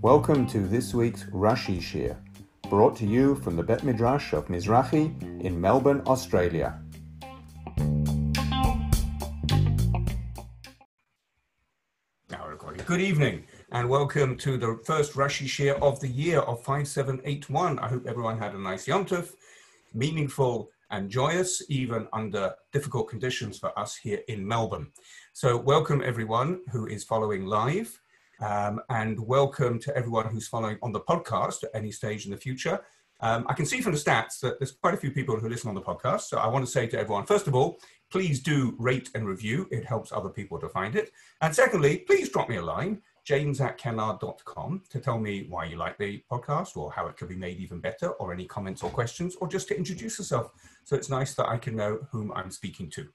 Welcome to this week's Rashi Shiur, brought to you from the Bet Midrash of Mizrahi in Melbourne, Australia. Good evening and welcome to the first Rashi Shiur of the year of 5781. I hope everyone had a nice Yom Tov, meaningful and joyous, even under difficult conditions for us here in Melbourne. So, welcome everyone who is following live. Um, and welcome to everyone who's following on the podcast at any stage in the future. Um, I can see from the stats that there's quite a few people who listen on the podcast. So I want to say to everyone, first of all, please do rate and review. It helps other people to find it. And secondly, please drop me a line, james at kennard.com, to tell me why you like the podcast or how it could be made even better, or any comments or questions, or just to introduce yourself. So it's nice that I can know whom I'm speaking to.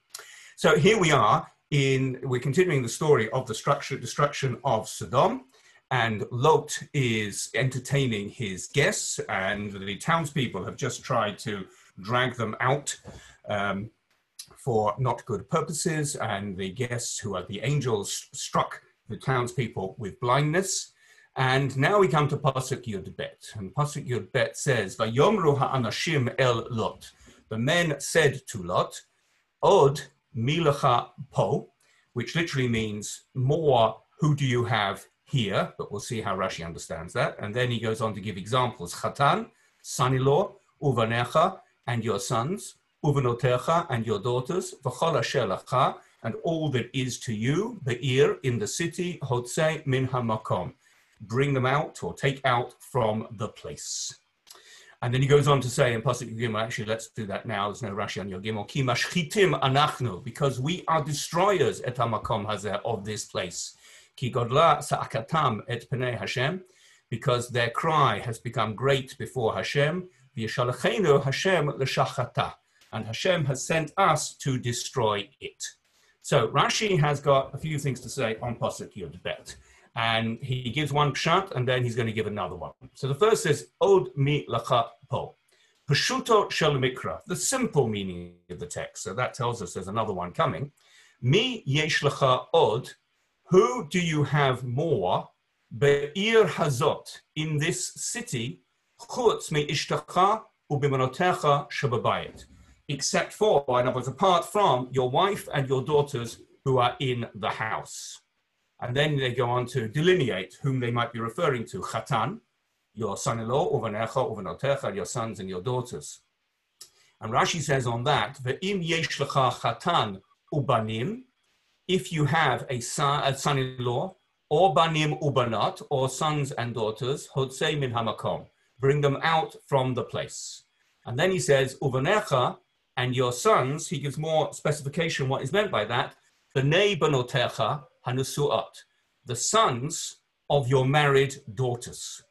So here we are in we're continuing the story of the structure, destruction of Sodom, and Lot is entertaining his guests, and the townspeople have just tried to drag them out um, for not good purposes, and the guests, who are the angels, struck the townspeople with blindness. And now we come to Pasuk Yud Bet, and Pasuk Yud Bet says, "Vayomru ha'anashim el Lot." The men said to Lot, "Od milacha po, which literally means more, who do you have here? But we'll see how Rashi understands that. And then he goes on to give examples. Chatan, son-in-law, uvanecha, and your sons, uvanotecha, and your daughters, v'chol asher and all that is to you, ear in the city, hotse min hamakom. Bring them out or take out from the place. And then he goes on to say in Pasuk Gimel, actually, let's do that now. There's no Rashi on your Gimel. Ki mashchitim anachnu, because we are destroyers et hamakom hazeh of this place. Ki godla sa'akatam et penei Hashem, because their cry has become great before Hashem. V'yishalachenu Hashem l'shachata, and Hashem has sent us to destroy it. So Rashi has got a few things to say on Pasuk Yud Bet and he gives one pshat, and then he's going to give another one. So the first is od mi lacha po. Pashuto shel mikra, the simple meaning of the text. So that tells us there's another one coming. Mi yesh lacha od, who do you have more? Be'ir hazot, in this city, chutz mi ishtacha ubimanotecha shababayit. Except for, in other words, apart from your wife and your daughters who are in the house. And then they go on to delineate whom they might be referring to. Chatan, your son-in-law, uvanecha, uvanotecha, your sons and your daughters. And Rashi says on that, Ve'im yesh lecha chatan ubanim, if you have a, son, a son-in-law, or banim ubanat, or sons and daughters, hodsei min hamakom, bring them out from the place. And then he says, uvanecha, and your sons, he gives more specification what is meant by that, b'nei banotecha, Hanusuat, the sons of your married daughters.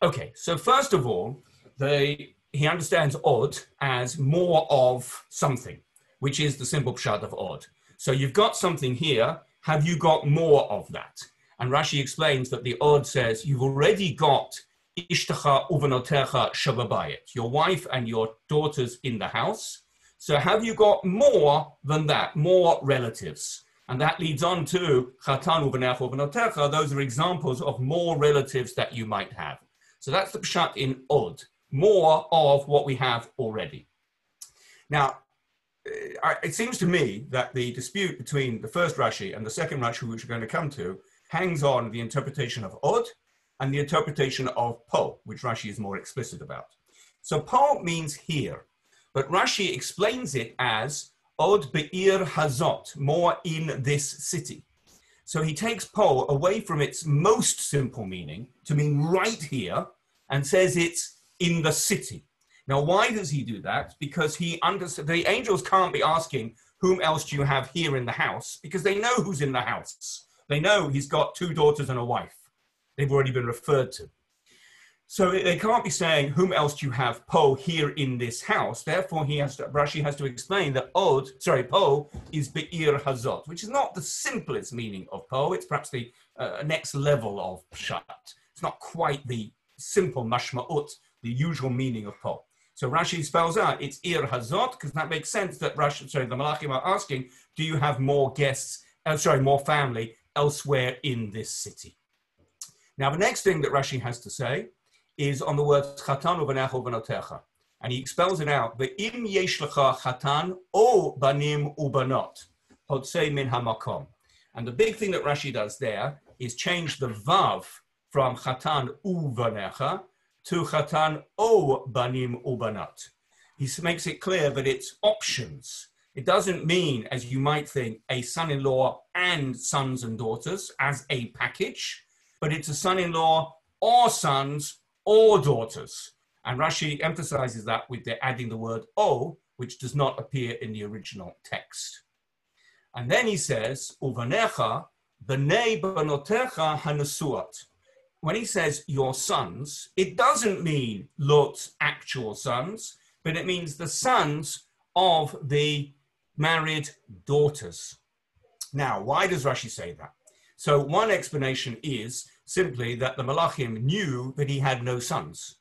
Okay, so first of all, they, he understands od as more of something, which is the simple pshat of od. So you've got something here, have you got more of that? And Rashi explains that the od says you've already got ishtacha uvanotecha shababayit, your wife and your daughters in the house. So have you got more than that, more relatives? And that leads on to chatan u'v'necha Those are examples of more relatives that you might have. So that's the pshat in od, more of what we have already. Now, uh, it seems to me that the dispute between the first Rashi and the second Rashi, which we're going to come to, hangs on the interpretation of od and the interpretation of po, which Rashi is more explicit about. So po means here, but Rashi explains it as Od Be'ir Hazot, more in this city. So he takes Po away from its most simple meaning to mean right here and says it's in the city. Now, why does he do that? Because he understands the angels can't be asking, whom else do you have here in the house? Because they know who's in the house. They know he's got two daughters and a wife. They've already been referred to. So they can't be saying, whom else do you have Po here in this house? Therefore, he has to, Rashi has to explain that Od, sorry, Po is Be'ir Hazot, which is not the simplest meaning of Po. It's perhaps the uh, next level of Pshat. It's not quite the simple Mashma'ut, the usual meaning of Po. So Rashi spells out it's Ir Hazot, because that makes sense that Rashi, sorry, the Malachim are asking, do you have more guests uh, sorry, more family elsewhere in this city. Now, the next thing that Rashi has to say is on the word chatan uvanecha uvanotecha. And he expels it out. Ve'im yesh lecha chatan o banim ubanot. Hodsei min hamakom. And the big thing that Rashi does there is change the vav from chatan uvanecha to chatan o banim ubanot. He makes it clear that it's options. It doesn't mean, as you might think, a son-in-law and sons and daughters as a package, but it's a son-in-law or sons or daughters. And Rashi emphasizes that with the adding the word o, which does not appear in the original text. And then he says, Uvanecha, b'nei banotecha hanasuat. When he says your sons, it doesn't mean Lot's actual sons, but it means the sons of the married daughters. Now, why does Rashi say that? So one explanation is simply that the Malachim knew that he had no sons,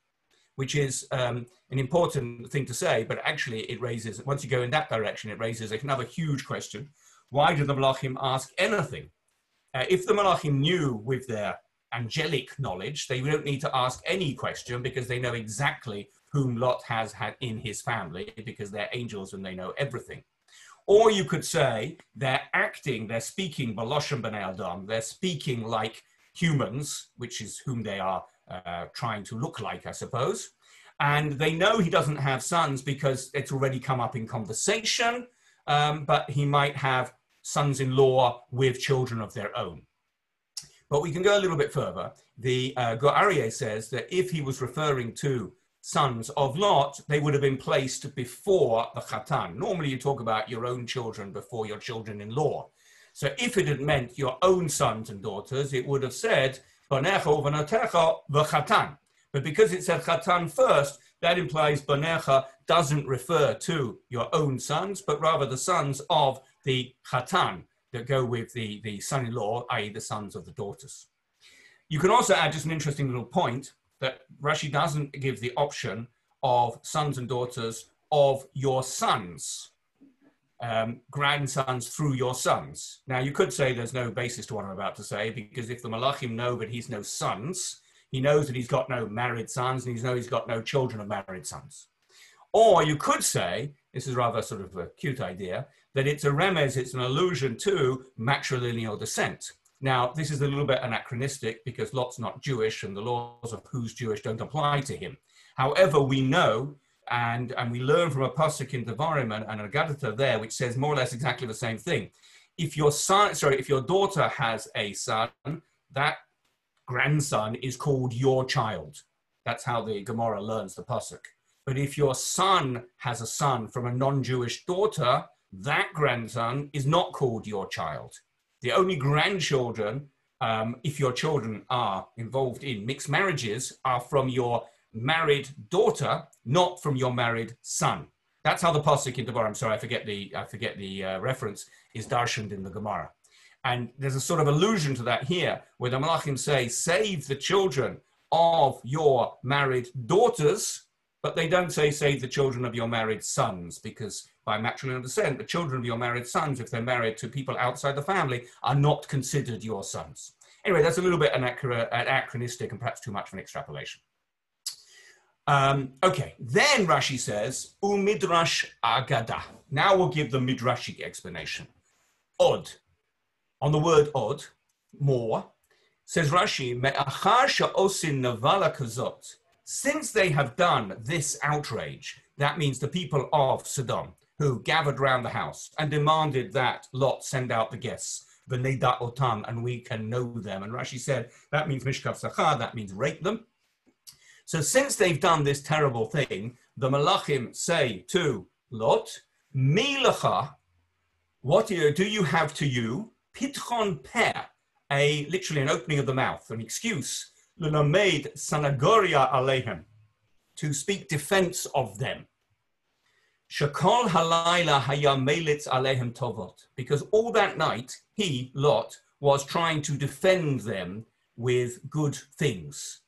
which is um, an important thing to say, but actually it raises, once you go in that direction, it raises another huge question. Why did the Malachim ask anything? Uh, if the Malachim knew with their angelic knowledge, they don't need to ask any question because they know exactly whom Lot has had in his family because they're angels and they know everything. Or you could say they're acting, they're speaking Baloshim Adam, they're speaking like humans, which is whom they are uh, trying to look like, I suppose. And they know he doesn't have sons because it's already come up in conversation, um, but he might have sons in law with children of their own. But we can go a little bit further. The uh, Gur Aryeh says that if he was referring to sons of Lot, they would have been placed before the Khatan. Normally, you talk about your own children before your children in law. So, if it had meant your own sons and daughters, it would have said, Banecha v'chatan. But because it said Khatan first, that implies Banecha doesn't refer to your own sons, but rather the sons of the Khatan that go with the, the son in law, i.e., the sons of the daughters. You can also add just an interesting little point that Rashi doesn't give the option of sons and daughters of your sons, um, grandsons through your sons. Now, you could say there's no basis to what I'm about to say, because if the Malachim know that he's no sons, he knows that he's got no married sons, and he knows he's got no children of married sons. Or you could say, this is rather sort of a cute idea, that it's a remez, it's an allusion to matrilineal descent. Now, this is a little bit anachronistic because Lot's not Jewish and the laws of who's Jewish don't apply to him. However, we know and, and we learn from a pasuk in Devarim and, a Gadata there, which says more or less exactly the same thing. If your son, sorry, if your daughter has a son, that grandson is called your child. That's how the Gemara learns the pasuk. But if your son has a son from a non-Jewish daughter, that grandson is not called your child. The only grandchildren, um, if your children are involved in mixed marriages, are from your married daughter, not from your married son. That's how the pasuk in the Gemara. I'm sorry, I forget the I forget the uh, reference is darshaned in the Gemara, and there's a sort of allusion to that here, where the Malachim say, "Save the children of your married daughters," but they don't say, "Save the children of your married sons," because by matrilineal descent, the children of your married sons, if they're married to people outside the family, are not considered your sons. Anyway, that's a little bit anachronistic and perhaps too much of an extrapolation. Um, okay, then Rashi says, Umidrash Agada. Now we'll give the Midrashic explanation. Odd. On the word odd, more, says Rashi, Me'achar sha'osin navala kazot. Since they have done this outrage, that means the people of Sodom, who gathered round the house and demanded that Lot send out the guests, Veneda Otam, and we can know them. And Rashi said that means Mishkav Zachar, that means rape them. So since they've done this terrible thing, the Malachim say to Lot, Milacha, what do you have to you? Pitchon per, a literally an opening of the mouth, an excuse, made sanagoria alehem, to speak defense of them. Shakol halayla haya melitz alehem tovot. Because all that night, he, Lot, was trying to defend them with good things.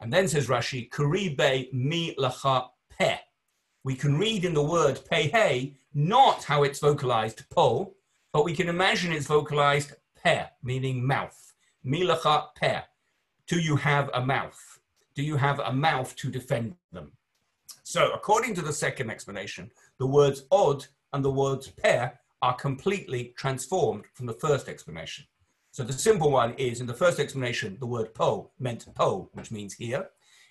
And then says Rashi, Kuribe mi lacha pe. We can read in the word pehe not how it's vocalized po, but we can imagine it's vocalized per, meaning mouth. Milacha per. Do you have a mouth? Do you have a mouth to defend them? So, according to the second explanation, the words odd and the words pair are completely transformed from the first explanation. So, the simple one is in the first explanation, the word po meant po, which means here.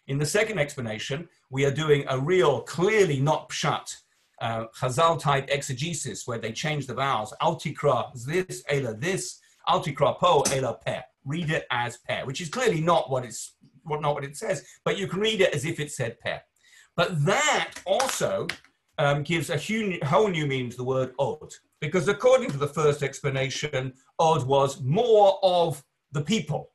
In the second explanation, we are doing a real, clearly not pshat, uh, Chazal type exegesis where they change the vowels. Altikra this, ela this, altikra po, ela pe. Read it as pair, which is clearly not what it's not what it says, but you can read it as if it said pair. But that also um, gives a whole new meaning to the word odd, because according to the first explanation, odd was more of the people.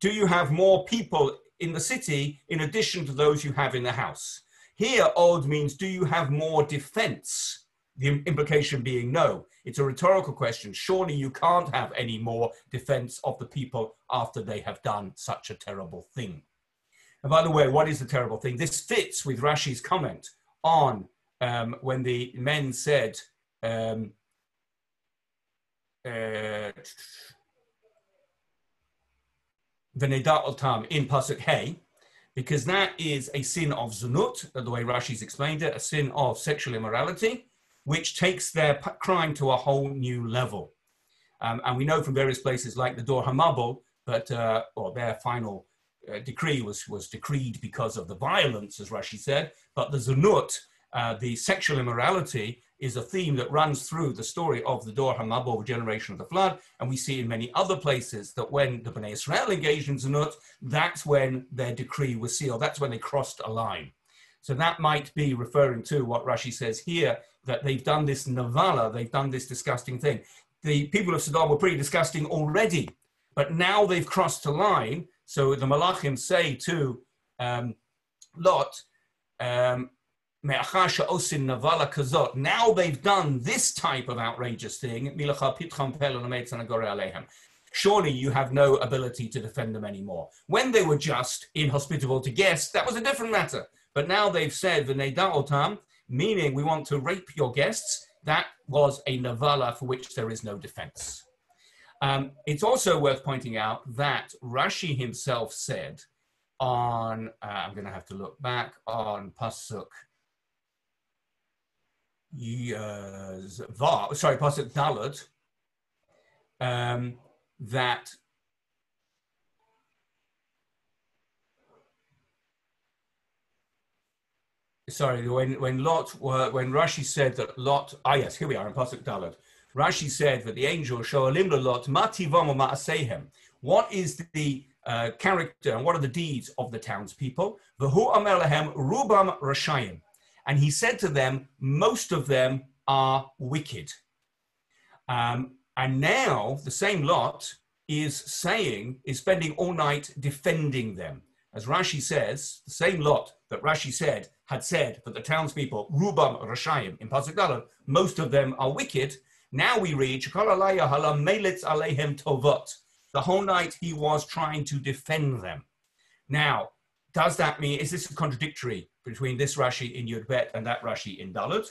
Do you have more people in the city in addition to those you have in the house? Here, odd means do you have more defense? The implication being no. It's a rhetorical question. Surely you can't have any more defense of the people after they have done such a terrible thing. And by the way, what is the terrible thing? This fits with Rashi's comment on um, when the men said, um, uh, in Pasuk Hey, because that is a sin of zunut, the way Rashi's explained it, a sin of sexual immorality, which takes their crime to a whole new level. Um, and we know from various places like the Dor Hamabul, but uh, or their final uh, decree was, was decreed because of the violence, as Rashi said, but the zunut, uh, the sexual immorality, is a theme that runs through the story of the Dor HaMabul generation of the flood. And we see in many other places that when the Bnei Israel engaged in Zunut, that's when their decree was sealed. That's when they crossed a line. So that might be referring to what Rashi says here, that they've done this Navala, they've done this disgusting thing. The people of Sodom were pretty disgusting already, but now they've crossed a line. So the Malachim say to um, Lot, um, now they've done this type of outrageous thing. Surely you have no ability to defend them anymore. When they were just inhospitable to guests, that was a different matter. But now they've said the otam, meaning we want to rape your guests. That was a navala for which there is no defense. Um, it's also worth pointing out that Rashi himself said on, uh, I'm going to have to look back on Pasuk var, sorry, pasuk dalad, um, that sorry, when when Lot when Rashi said that Lot, ah yes, here we are in pasuk dalad. Rashi said that the angel shoalim Lot mativam ma'asehem. What is the uh, character and what are the deeds of the townspeople? V'hu amer lehem rubam rashayim. And he said to them, Most of them are wicked. Um, and now the same lot is saying, is spending all night defending them. As Rashi says, the same lot that Rashi said had said that the townspeople, Rubam Rashayim in Pasuk most of them are wicked. Now we read, tovot. The whole night he was trying to defend them. Now, does that mean, is this contradictory between this Rashi in Yud Bet and that Rashi in Dalet?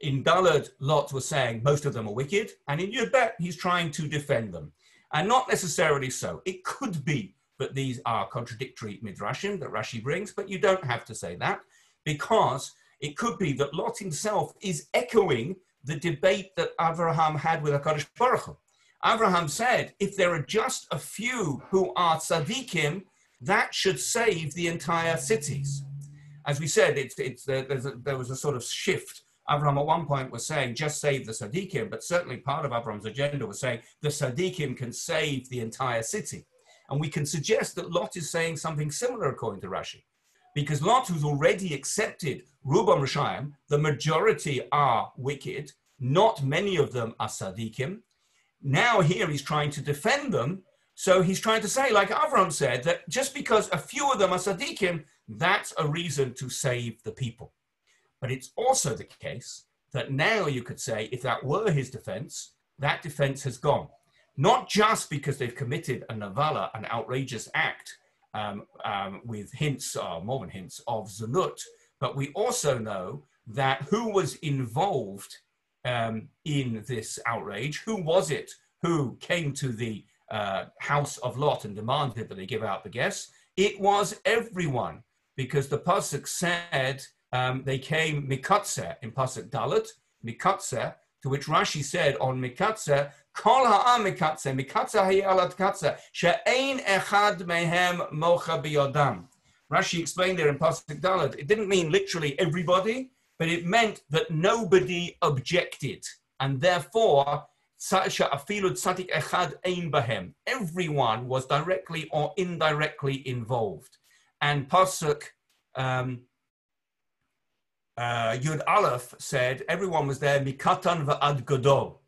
In Dalet, Lot was saying most of them are wicked, and in Yud Bet, he's trying to defend them. And not necessarily so. It could be that these are contradictory midrashim that Rashi brings, but you don't have to say that because it could be that Lot himself is echoing the debate that Abraham had with HaKadosh Baruch Hu. Abraham said, if there are just a few who are tzaddikim, that should save the entire cities. As we said, it's, it's, uh, a, there was a sort of shift. Abraham at one point was saying, just save the Sadiqim, but certainly part of Abraham's agenda was saying the Sadiqim can save the entire city. And we can suggest that Lot is saying something similar according to Rashi. Because Lot, who's already accepted Rubam Rashayim, the majority are wicked, not many of them are Sadiqim. Now here he's trying to defend them so he's trying to say, like Avram said, that just because a few of them are Sadiqim, that's a reason to save the people. But it's also the case that now you could say, if that were his defense, that defense has gone. Not just because they've committed a Navala, an outrageous act um, um, with hints, or uh, more than hints, of Zunut, but we also know that who was involved um, in this outrage. Who was it who came to the uh, house of Lot and demanded that they give out the guests? It was everyone, because the pasuk said um, they came mikatze in pasuk dalit mikatze, to which Rashi said on mikatze, kol ha'am mikatze, mikatze hayalat katze, she'ein echad mehem mocha biyodam. Rashi explained there in pasuk dalit, it didn't mean literally everybody, but it meant that nobody objected, and therefore Everyone was directly or indirectly involved. And Pasuk um, uh, Yud Aleph said everyone was there, Mikatan va'ad gadol,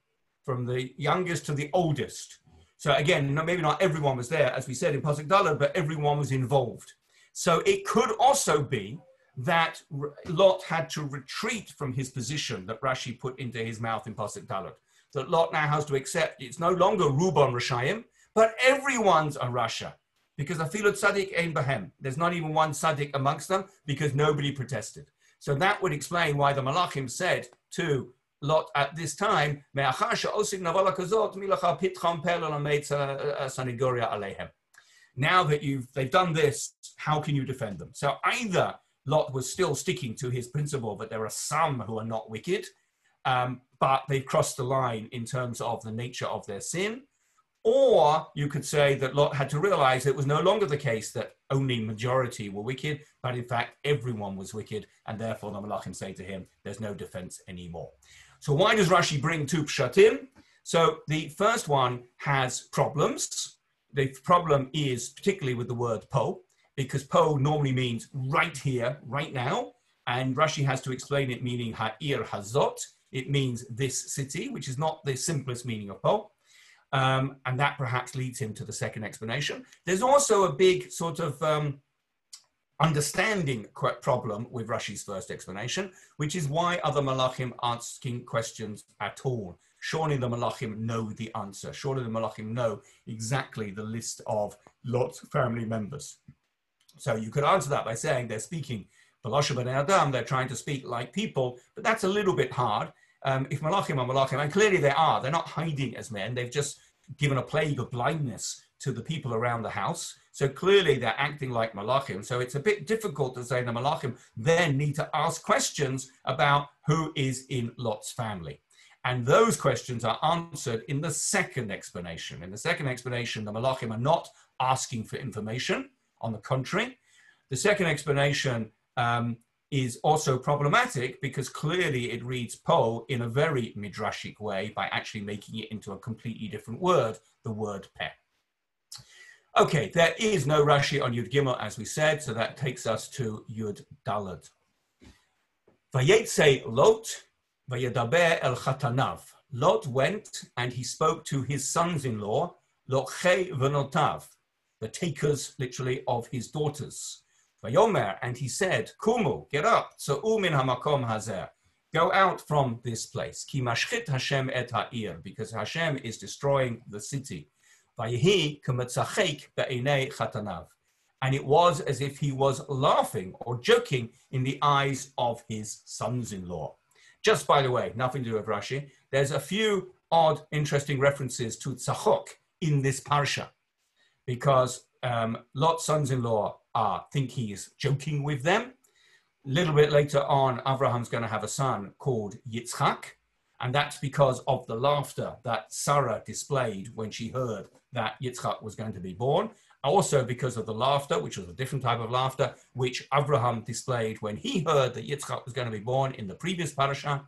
from the youngest to the oldest. So again, maybe not everyone was there, as we said in Pasuk Dalad, but everyone was involved. So it could also be that Lot had to retreat from his position that Rashi put into his mouth in Pasuk Dalet. That Lot now has to accept it's no longer Rubam Rashayim, but everyone's a Rasha. Because Afilut Tzaddik Ein Bahem. There's not even one Tzaddik amongst them because nobody protested. So that would explain why the Malachim said to Lot at this time, now that you've they've done this, how can you defend them? So either Lot was still sticking to his principle that there are some who are not wicked, um, but they've crossed the line in terms of the nature of their sin. Or you could say that Lot had to realize it was no longer the case that only majority were wicked, but in fact everyone was wicked, and therefore the Malachim say to him, there's no defense anymore. So why does Rashi bring two pshatim? So the first one has problems. The problem is particularly with the word po because po normally means right here, right now, and Rashi has to explain it meaning ha'ir hazot. It means this city, which is not the simplest meaning of po. Um, and that perhaps leads him to the second explanation. There's also a big sort of um, understanding problem with Rashi's first explanation, which is why other Malachim asking questions at all. Surely the Malachim know the answer. Surely the Malachim know exactly the list of Lot's family members. So you could answer that by saying they're speaking Adam, they're trying to speak like people, but that's a little bit hard. Um, if Malachim are Malachim, and clearly they are, they're not hiding as men, they've just given a plague of blindness to the people around the house. So clearly they're acting like Malachim. So it's a bit difficult to say the Malachim then need to ask questions about who is in Lot's family. And those questions are answered in the second explanation. In the second explanation, the Malachim are not asking for information. On the contrary, the second explanation um, is also problematic because clearly it reads po in a very midrashic way by actually making it into a completely different word, the word peh. Okay, there is no Rashi on Yud Gimel, as we said, so that takes us to Yud Dalad. Vayetze Lot, Vayadaber el Chatanav. Lot went and he spoke to his sons-in-law, Loche v'notav, the takers literally of his daughters. Vayomer, and he said, Kumu, get up, so umin hamakom hazer, go out from this place. Ki mashchit Hashem et ha'ir, because Hashem is destroying the city. Vayehi k'metzachek be'enei chatanav. And it was as if he was laughing or joking in the eyes of his sons-in-law. Just by the way, nothing to do with Rashi, there's a few odd, interesting references to tzachok in this parsha because um, Lot's sons-in-law uh, think he's joking with them. A little bit later on, Abraham's going to have a son called Yitzchak, and that's because of the laughter that Sarah displayed when she heard that Yitzchak was going to be born. Also because of the laughter, which was a different type of laughter, which Abraham displayed when he heard that Yitzchak was going to be born in the previous parasha.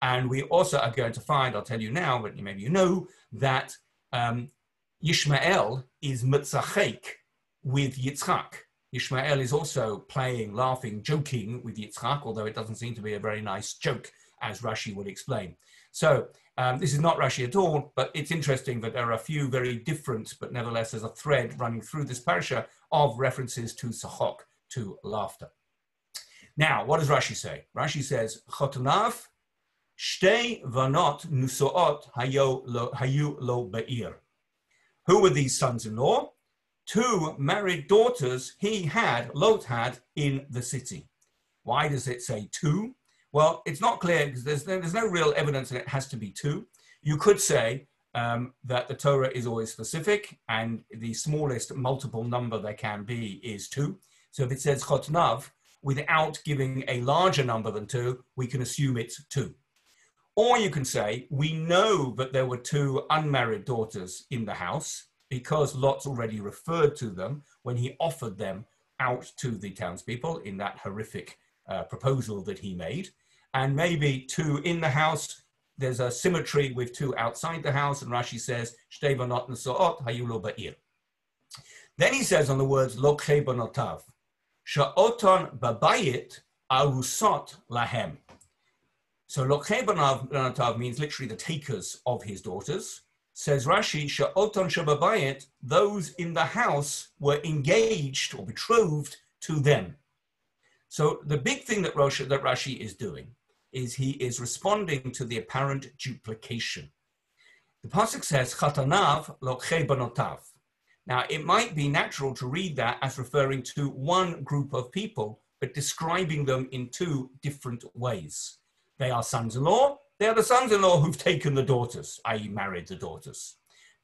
And we also are going to find, I'll tell you now, but maybe you know, that um, Yishmael is Mitzachek with Yitzchak. Yishmael is also playing, laughing, joking with Yitzchak, although it doesn't seem to be a very nice joke, as Rashi would explain. So um, this is not Rashi at all, but it's interesting that there are a few very different, but nevertheless there's a thread running through this parasha of references to Sahok, to laughter. Now, what does Rashi say? Rashi says, Chotunav, Shtei vanot nusoot hayu lo be'ir. Who were these sons-in-law? Two married daughters he had, Lot had, in the city. Why does it say two? Well, it's not clear because there's no, there's no real evidence that it has to be two. You could say um, that the Torah is always specific and the smallest multiple number there can be is two. So if it says chotnav, without giving a larger number than two, we can assume it's two. Or you can say, we know that there were two unmarried daughters in the house because Lot's already referred to them when he offered them out to the townspeople in that horrific uh, proposal that he made. And maybe two in the house, there's a symmetry with two outside the house, and Rashi says. Then he says on the words, lokhe banotav, sha'oton babayit arusot lahem. So lokhe banotav means literally the takers of his daughters. Says Rashi, those in the house were engaged or betrothed to them. So the big thing that, that Rashi is doing is he is responding to the apparent duplication. The pasuk says, "Chatanav banotav." Now, it might be natural to read that as referring to one group of people, but describing them in two different ways. They are sons-in-law. They are the sons-in-law who've taken the daughters, i.e., married the daughters.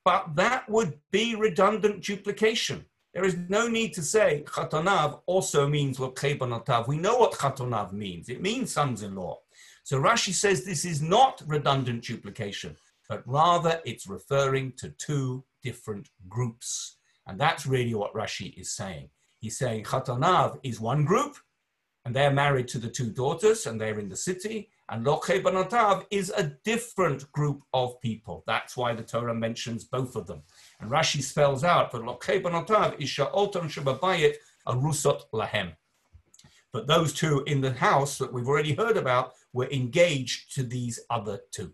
But that would be redundant duplication. There is no need to say chatonav also means lokhe We know what chatonav means. It means sons-in-law. So Rashi says this is not redundant duplication, but rather it's referring to two different groups. And that's really what Rashi is saying. He's saying chatonav is one group, and they're married to the two daughters, and they're in the city. And Lokhe Banotav is a different group of people. That's why the Torah mentions both of them. And Rashi spells out that Lokhe Banotav is Sha'otam Shababayit Arusot Lahem. But those two in the house that we've already heard about were engaged to these other two.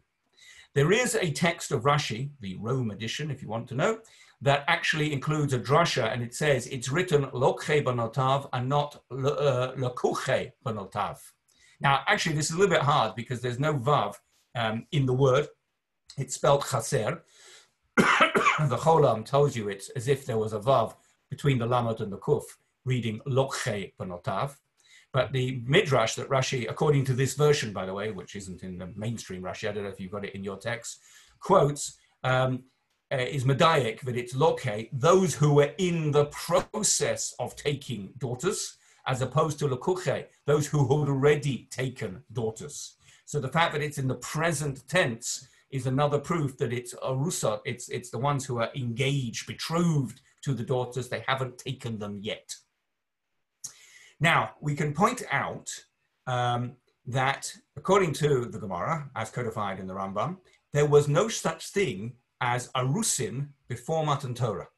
There is a text of Rashi, the Rome edition, if you want to know, that actually includes a drasha, and it says it's written Lokhe Banotav and not Lakuche uh, Banotav. Now, actually, this is a little bit hard because there's no vav um, in the word. It's spelled chaser. the cholam tells you it's as if there was a vav between the lamed and the kuf, reading lokche benotav. But the midrash that Rashi, according to this version, by the way, which isn't in the mainstream Rashi, I don't know if you've got it in your text, quotes um, uh, is medayik that it's lokhe, those who were in the process of taking daughters, as opposed to Lakuche, those who had already taken daughters. So the fact that it's in the present tense is another proof that it's Arusa, it's, it's the ones who are engaged, betrothed to the daughters, they haven't taken them yet. Now, we can point out um, that according to the Gemara, as codified in the Rambam, there was no such thing as Arusin before Matan Torah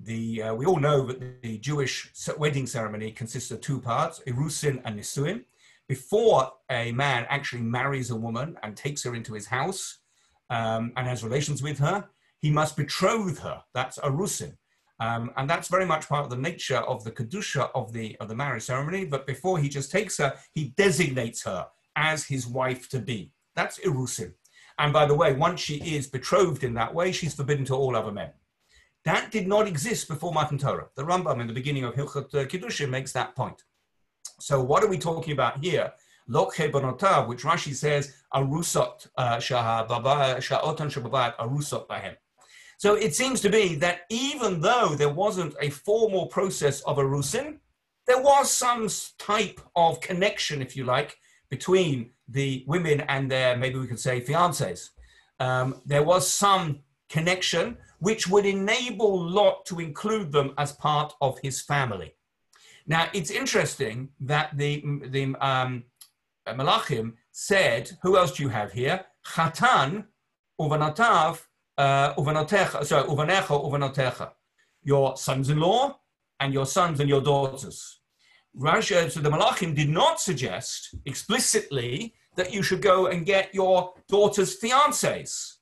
the uh, we all know that the Jewish wedding ceremony consists of two parts, Irusin and Nisuin. Before a man actually marries a woman and takes her into his house um, and has relations with her, he must betroth her. That's Arusin. Um, and that's very much part of the nature of the Kedusha of the, of the marriage ceremony. But before he just takes her, he designates her as his wife to be. That's Irusin. And by the way, once she is betrothed in that way, she's forbidden to all other men. That did not exist before Matan Torah. The Rambam in the beginning of Hilchot uh, Kiddushin makes that point. So what are we talking about here? Lokhe banotav, which Rashi says, arusot uh, sha'otan shababat arusot bahem. So it seems to be that even though there wasn't a formal process of arusin, there was some type of connection, if you like, between the women and their, maybe we could say, fiancés. Um, there was some connection which would enable Lot to include them as part of his family. Now, it's interesting that the, the um, Malachim said, who else do you have here? Chatan uvanatav uh, uvanotecha, sorry, uvanecha uvanotecha. Your sons-in-law and your sons and your daughters. Rashi, uh, so the Malachim did not suggest explicitly that you should go and get your daughter's fiancés.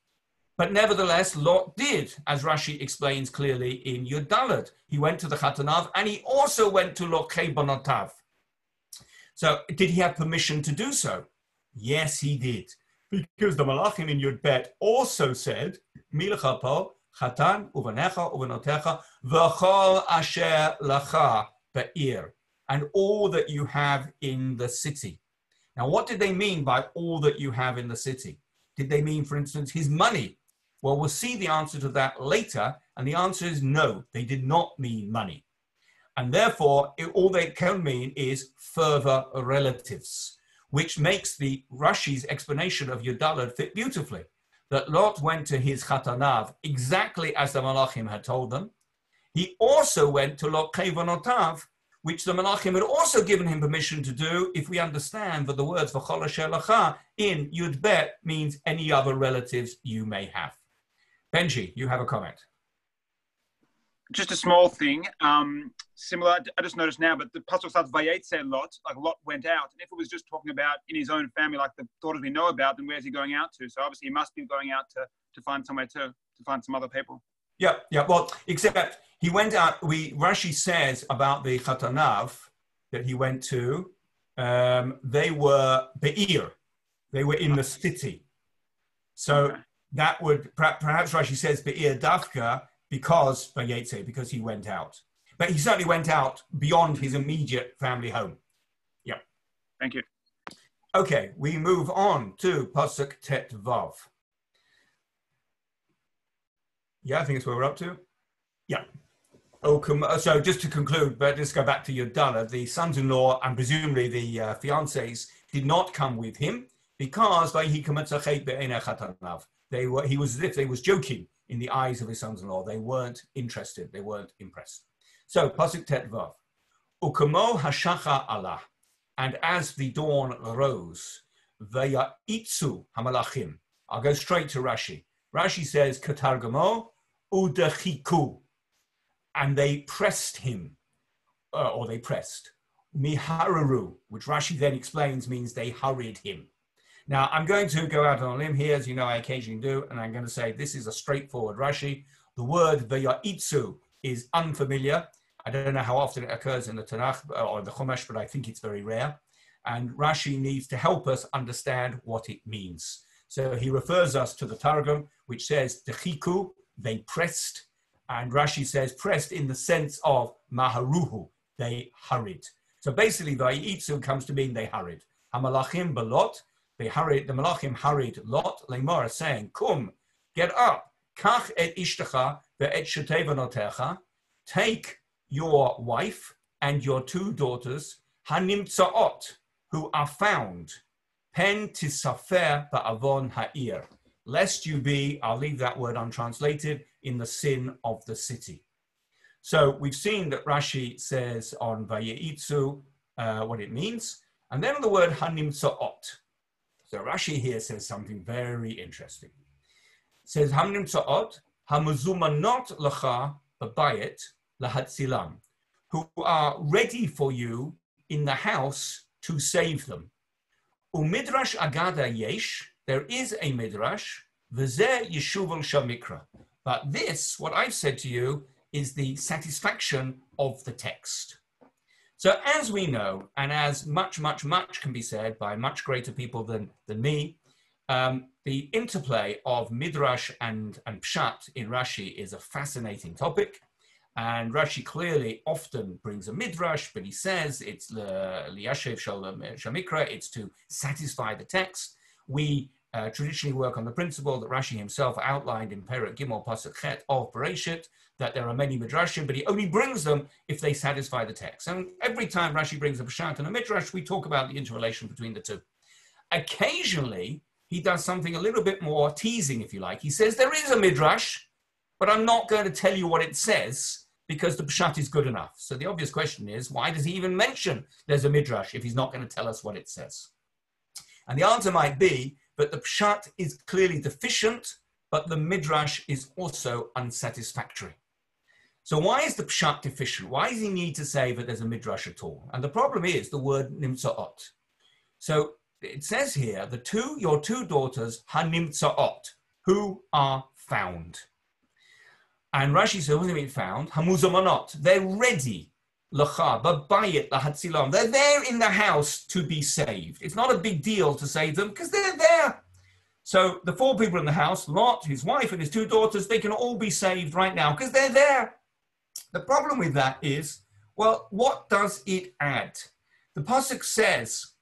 But nevertheless, Lot did, as Rashi explains clearly in Yudalad. He went to the Chatanav and he also went to Lokhe Bonotav. So did he have permission to do so? Yes, he did. Because the Malachim in Yud Bet also said, Milchapo, Chatan, Uvanecha, Uvanotecha, V'chol Asher Lacha Be'ir, and all that you have in the city. Now, what did they mean by all that you have in the city? Did they mean, for instance, his money? Well, we'll see the answer to that later. And the answer is no, they did not mean money. And therefore, it, all they can mean is further relatives, which makes the Rashi's explanation of Yudalad fit beautifully. That Lot went to his Chatanav exactly as the Malachim had told them. He also went to Lot Kevonotav, which the Malachim had also given him permission to do, if we understand that the words V'chol in Yud Bet means any other relatives you may have. Benji, you have a comment just a small thing, um, similar. I just noticed now, but the pasuk starts Vayetze Lot, like Lot went out. And if it was just talking about in his own family, like the daughters we know about, then where's he going out to? So obviously he must be going out to to find somewhere to to find some other people. Yeah, yeah. Well, except he went out. We Rashi says about the Chatanav that he went to. Um, they were Be'ir. They were in the city. So that would perhaps Rashi says Be'ir Dafka because Vayetze, because he went out. But he certainly went out beyond his immediate family home. Yeah. Thank you. Okay, we move on to Pasuk Tet Vav. Yeah, I think it's where we're up to. Yeah. Oh, so just to conclude, but let's go back to your Yodala. The sons-in-law and presumably the uh, fiancés did not come with him because they were. He was as if they was joking in the eyes of his sons-in-law. They weren't interested. They weren't impressed. So, Pasuk Tet Vav. Ukamo hashacha Allah. And as the dawn rose, Vaya itzu hamalachim. I'll go straight to Rashi. Rashi says, Katargamo udachiku. And they pressed him, uh, or they pressed. Mihararu, which Rashi then explains means they hurried him. Now, I'm going to go out on a limb here, as you know I occasionally do, and I'm going to say this is a straightforward Rashi. The word Vaya'itsu is unfamiliar. I don't know how often it occurs in the Tanakh uh, or the Chumash, but I think it's very rare. And Rashi needs to help us understand what it means. So he refers us to the Targum, which says, Dechiku, they pressed. And Rashi says, pressed in the sense of Maharuhu, they hurried. So basically, Vayitzu comes to mean they hurried. Hamalachim balot, they hurried, the Malachim hurried Lot, Lemar, saying, Kum, get up, kach et ishtacha ve'et shetevanotecha, take your wife and your two daughters, hanimtsaot, who are found, pen tisafer ba'avon ha'ir, lest you be, I'll leave that word untranslated, in the sin of the city. So we've seen that Rashi says on Vayeitzu uh, what it means, and then the word hanimtsaot. So Rashi here says something very interesting. It says Hamnim Tza'ot Hamuzumanot Lacha Babayit Lahatzilam, who are ready for you in the house to save them. Umidrash Agada Yesh, there is a midrash, V'zeh Yeshuval Shamikra. But this, what I've said to you, is the satisfaction of the text. So, as we know, and as much, much, much can be said by much greater people than, than me, um, the interplay of Midrash and, and Pshat in Rashi is a fascinating topic. And Rashi clearly often brings a Midrash, but he says it's liyashev shamikra, it's to satisfy the text. We uh, traditionally work on the principle that Rashi himself outlined in Perek Gimel Pasuk Chet of Bereshit, that there are many midrashim, but he only brings them if they satisfy the text. And every time Rashi brings a pshat and a midrash, we talk about the interrelation between the two. Occasionally, he does something a little bit more teasing, if you like. He says, there is a midrash, but I'm not going to tell you what it says because the pshat is good enough. So the obvious question is, why does he even mention there's a midrash if he's not going to tell us what it says? And the answer might be that the pshat is clearly deficient, but the midrash is also unsatisfactory. So why is the pshat deficient? Why does he need to say that there's a midrash at all? And the problem is the word nimtzaot. So it says here, the two, your two daughters, hanimtzaot, who are found. And Rashi says, what do you mean found? Hamuzamanot, they're ready. Lacha, babayit, lahatzilam. They're there in the house to be saved. It's not a big deal to save them because they're there. So the four people in the house, Lot, his wife, and his two daughters, they can all be saved right now because they're there. The problem with that is, well, what does it add? The Pasuk says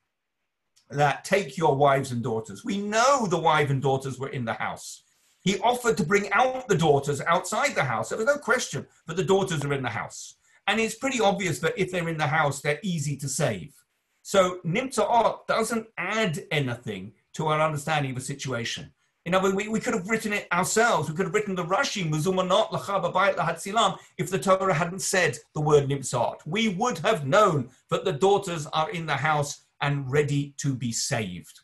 that take your wives and daughters. We know the wife and daughters were in the house. He offered to bring out the daughters outside the house. There was no question that the daughters are in the house. And it's pretty obvious that if they're in the house, they're easy to save. So Nimtza'ot doesn't add anything to our understanding of the situation. In other words, we, we could have written it ourselves. We could have written the Rashi, Muzumanot Lachababayit Lahatzilam, if the Torah hadn't said the word Nimtza'ot. We would have known that the daughters are in the house and ready to be saved.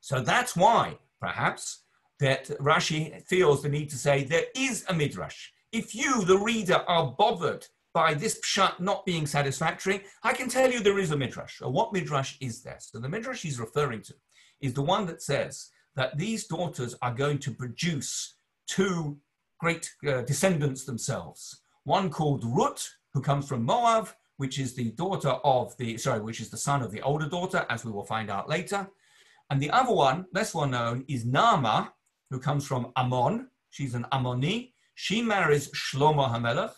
So that's why, perhaps, that Rashi feels the need to say there is a midrash. If you, the reader, are bothered by this pshat not being satisfactory, I can tell you there is a midrash. Or what midrash is there? So the midrash he's referring to is the one that says that these daughters are going to produce two great uh, descendants themselves. One called Ruth, who comes from Moab, which is the daughter of the, sorry, which is the son of the older daughter, as we will find out later. And the other one, less well known, is Nama, who comes from Ammon. She's an Ammoni. She marries Shlomo HaMelech,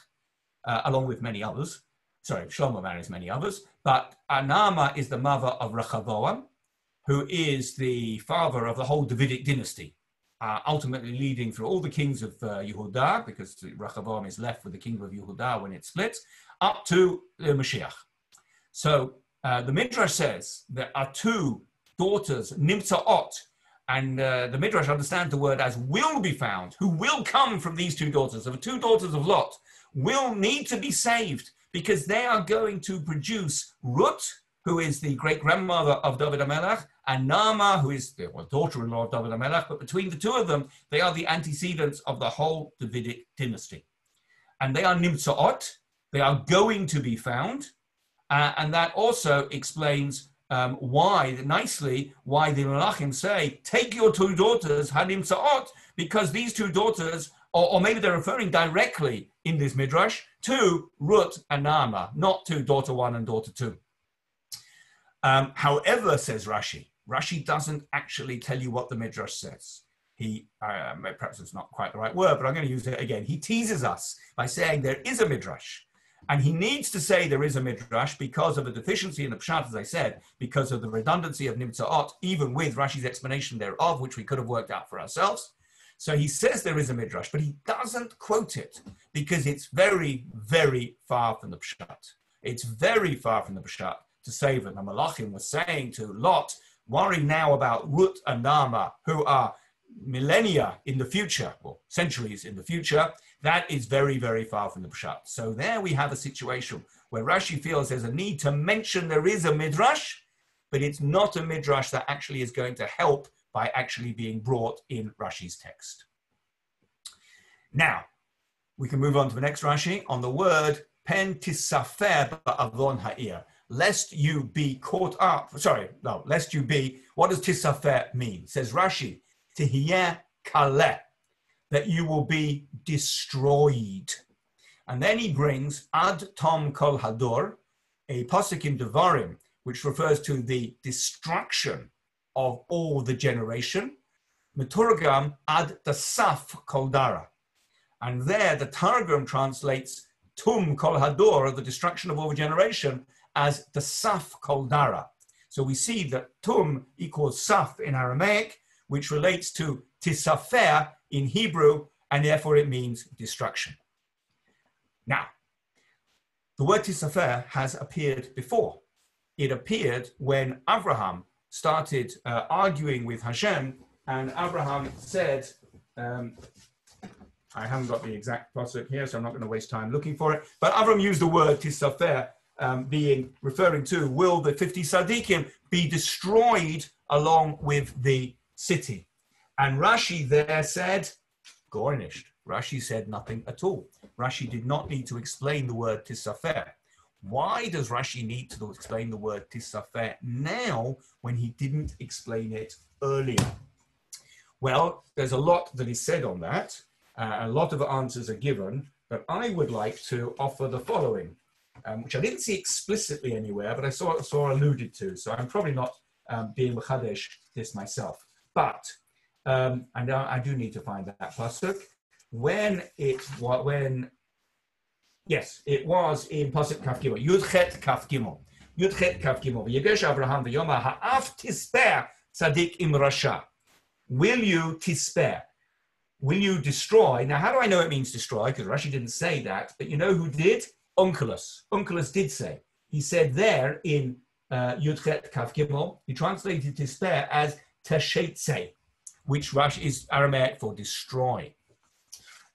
uh, along with many others. Sorry, Shlomo marries many others. But Anama is the mother of Rehoboam, who is the father of the whole Davidic dynasty, uh, ultimately leading through all the kings of uh, Yehuda, because Rehoboam is left with the kingdom of Yehuda when it splits, up to the Mashiach. So uh, the Midrash says there are two daughters, Nimtza'ot, and uh, the Midrash understands the word as will be found, who will come from these two daughters. So the two daughters of Lot will need to be saved because they are going to produce Ruth, who is the great grandmother of David HaMelech, and Nama, who is the well, daughter-in-law of David HaMelech. But between the two of them, they are the antecedents of the whole Davidic dynasty. And they are Nimtza'ot, they are going to be found. Uh, and that also explains um, why, nicely, why the Malachim say, take your two daughters, HaNimtza'ot, because these two daughters, or, or, maybe they're referring directly in this Midrash to Ruth and Naama, not to daughter one and daughter two. Um, however, says Rashi, Rashi doesn't actually tell you what the Midrash says. He, uh, perhaps it's not quite the right word, but I'm going to use it again. He teases us by saying there is a Midrash. And he needs to say there is a midrash because of a deficiency in the pshat, as I said, because of the redundancy of nimtzaot, even with Rashi's explanation thereof, which we could have worked out for ourselves. So he says there is a midrash, but he doesn't quote it because it's very, very far from the pshat. It's very far from the pshat to say that the Malachim was saying to Lot, worry now about Ruth and Nama, who are millennia in the future, or centuries in the future, that is very, very far from the Pshat. So there we have a situation where Rashi feels there's a need to mention there is a Midrash, but it's not a Midrash that actually is going to help by actually being brought in Rashi's text. Now, we can move on to the next Rashi on the word pen tisafer ba'avon ha'ir. Lest you be caught up, sorry, no, lest you be, what does tisafer mean? Says Rashi, tihiyeh kaleh that you will be destroyed. And then he brings Ad Tom Kol Hador, a pasuk in Devarim, which refers to the destruction of all the generation. Meturgam Ad Dasaf Kol Dara. And there the Targum translates Tum Kol Hador, the destruction of all generation, as Dasaf Kol Dara. So we see that Tum equals Saf in Aramaic, which relates to Tisafer in Hebrew, and therefore it means destruction. Now, the word Tisafer has appeared before. It appeared when Abraham started uh, arguing with Hashem, and Abraham said, um, I haven't got the exact pasuk here, so I'm not going to waste time looking for it. But Abraham used the word tisafer, um, being referring to will the 50 Sadiqim be destroyed along with the city? And Rashi there said, garnished. Rashi said nothing at all. Rashi did not need to explain the word tisafer. Why does Rashi need to explain the word tisafer now when he didn't explain it earlier? Well, there's a lot that is said on that. Uh, a lot of answers are given, but I would like to offer the following, um, which I didn't see explicitly anywhere, but I saw, saw alluded to. So I'm probably not um, being Mchadesh this myself. But um, I, I, do need to find that pasuk. When it when yes, it was in pasuk kaf gimel yudchet kaf gimel. Yudchet Kaf Gimel. V'yegesh Abraham v'yoma ha'af tisper tzadik im rasha. Will you tisper? Will you destroy? Now, how do I know it means destroy? Because Rashi didn't say that, but you know who did? Onkelos. Onkelos did say. He said there in uh, Yudchet Kaf Gimel, he translated tisper as teshetze, which Rashi is Aramaic for destroy.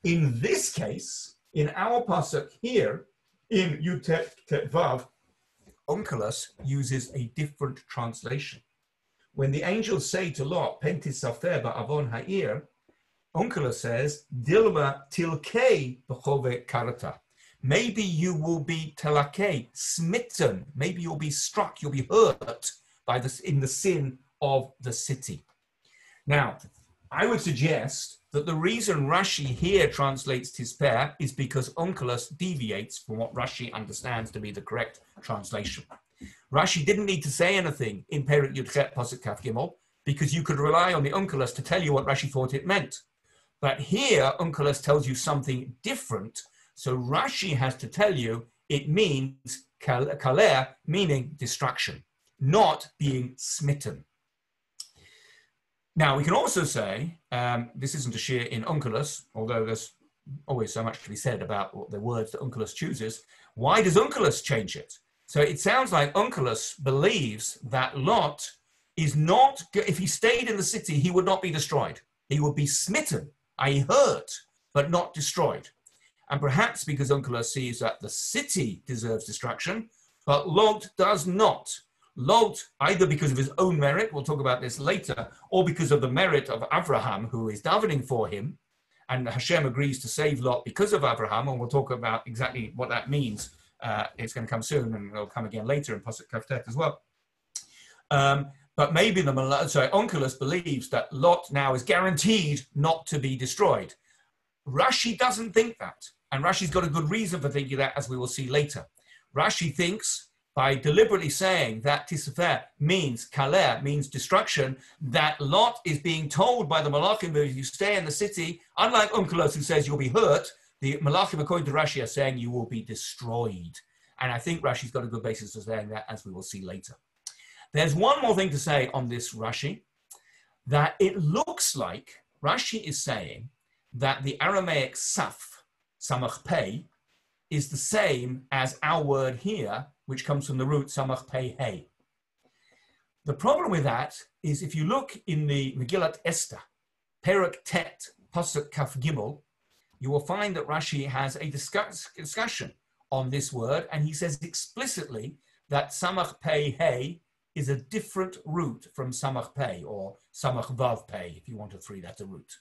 In this case, in our pasuk here, in Yutet Vav, Onkelos uses a different translation. When the angels say to Lot, Pen Tisafer Avon Ha'ir, Onkelos says, Dilma tilke b'chove karata. Maybe you will be telake, smitten. Maybe you'll be struck, you'll be hurt by this in the sin of the city. Now, I would suggest that the reason Rashi here translates tisper is because Onkelos deviates from what Rashi understands to be the correct translation. Rashi didn't need to say anything in Perik Yudchet Pasuk Kaf Gimel because you could rely on the Onkelos to tell you what Rashi thought it meant. But here, Onkelos tells you something different. So Rashi has to tell you it means kaleh, meaning destruction, not being smitten. Now, we can also say, um, this isn't a Shiur in Onkelos, although there's always so much to be said about the words that Onkelos chooses. Why does Onkelos change it? So it sounds like Onkelos believes that Lot is not, if he stayed in the city, he would not be destroyed. He would be smitten, i.e., hurt, but not destroyed. And perhaps because Onkelos sees that the city deserves destruction, but Lot does not. Lot, either because of his own merit, we'll talk about this later, or because of the merit of Abraham, who is davening for him, and Hashem agrees to save Lot because of Abraham, and we'll talk about exactly what that means. Uh, it's going to come soon, and it'll come again later in Pasuk Kaftet as well. Um, but maybe the sorry, Onkelos believes that Lot now is guaranteed not to be destroyed. Rashi doesn't think that, and Rashi's got a good reason for thinking that, as we will see later. Rashi thinks by deliberately saying that Tisafer means kaleh, means destruction, that Lot is being told by the Malachim that if you stay in the city, unlike umm Onkelos who says you'll be hurt, the Malachim, according to Rashi, are saying you will be destroyed. And I think Rashi's got a good basis for saying that, as we will see later. There's one more thing to say on this Rashi, that it looks like Rashi is saying that the Aramaic saf, samach is the same as our word here, which comes from the root samach pei hey. The problem with that is if you look in the Megillat Esther, Perak Tet, Pasuk Kaf Gimel, you will find that Rashi has a discuss, discussion on this word, and he says explicitly that samach pei hey is a different root from samach pei or samach vav pei, if you want a three-letter root.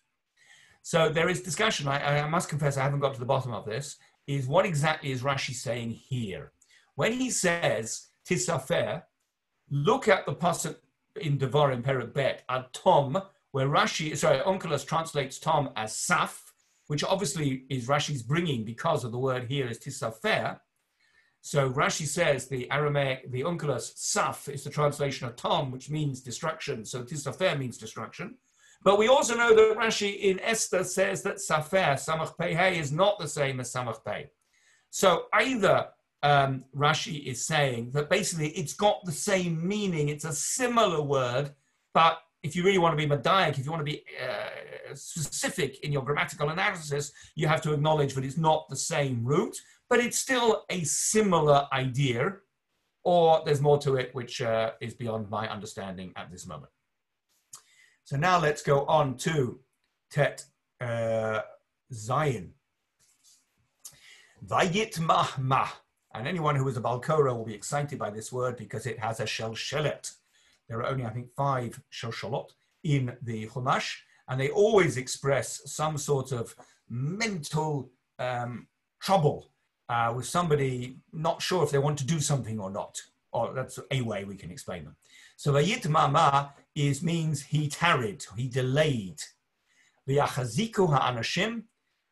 So there is discussion. I, I, must confess I haven't got to the bottom of this. Is what exactly is Rashi saying here? When he says tisafer, look at the pasuk in Devarim Perak Bet at Tom, where Rashi, sorry, Onkelos translates Tom as Saf, which obviously is Rashi's bringing because of the word here is tisafer. So Rashi says the Aramaic, the Onkelos Saf is the translation of Tom, which means destruction. So tisafer means destruction. But we also know that Rashi in Esther says that Safer, Samach Pei is not the same as Samach Pei. So either um, Rashi is saying that basically it's got the same meaning, it's a similar word, but if you really want to be medayek, if you want to be uh, specific in your grammatical analysis, you have to acknowledge that it's not the same root, but it's still a similar idea, or there's more to it which uh, is beyond my understanding at this moment. So now let's go on to Tet uh, Zion. Vayit Mahmah. And anyone who is a Baal Koreh will be excited by this word because it has a shelshelet. There are only, I think, five shelshalot in the Chumash, and they always express some sort of mental um, trouble uh, with somebody not sure if they want to do something or not. Or that's a way we can explain them. So Vayit Mama is means he tarried, he delayed. V'yachaziku ha'anashim,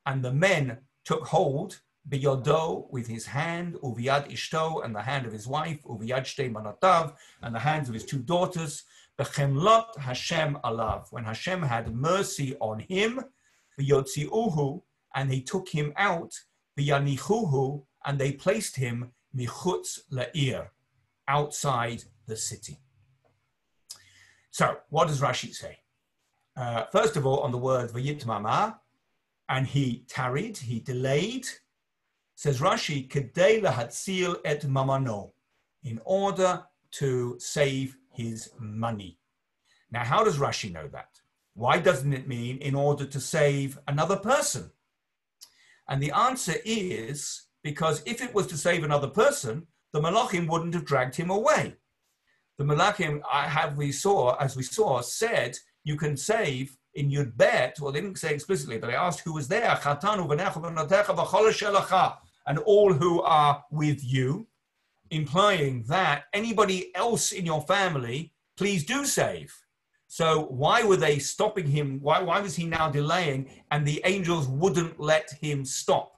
and the men took hold biyodo with his hand, uviyad ishto, and the hand of his wife, uviyad shte manatav, and the hands of his two daughters, bechemlot Hashem alav, when Hashem had mercy on him, uhu, and they took him out, v'yanichuhu, and they placed him michutz la'ir, outside the city. So, what does Rashi say? Uh, first of all, on the word vayitmama, and he tarried, he delayed, says Rashi, kedei lahatzil et mamano, in order to save his money. Now, how does Rashi know that? Why doesn't it mean in order to save another person? And the answer is because if it was to save another person, the Malachim wouldn't have dragged him away. The Malachim, I have we saw, as we saw, said you can save in Yud Bet, well, they didn't say explicitly, but they asked who was there, and all who are with you, implying that anybody else in your family, please do save. So why were they stopping him? Why, why was he now delaying and the angels wouldn't let him stop?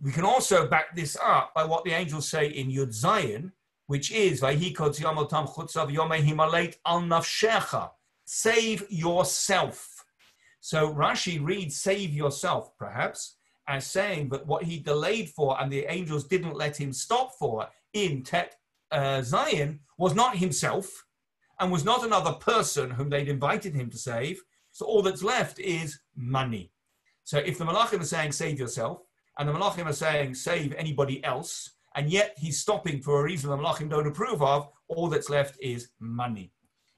We can also back this up by what the angels say in Yud Zion, which is Save yourself. So Rashi reads save yourself, perhaps, as saying that what he delayed for and the angels didn't let him stop for in Tet uh, Zion was not himself, and was not another person whom they'd invited him to save. So all that's left is money. So if the Malachim are saying save yourself, and the Malachim are saying save anybody else, and yet he's stopping for a reason the Malachim don't approve of, all that's left is money.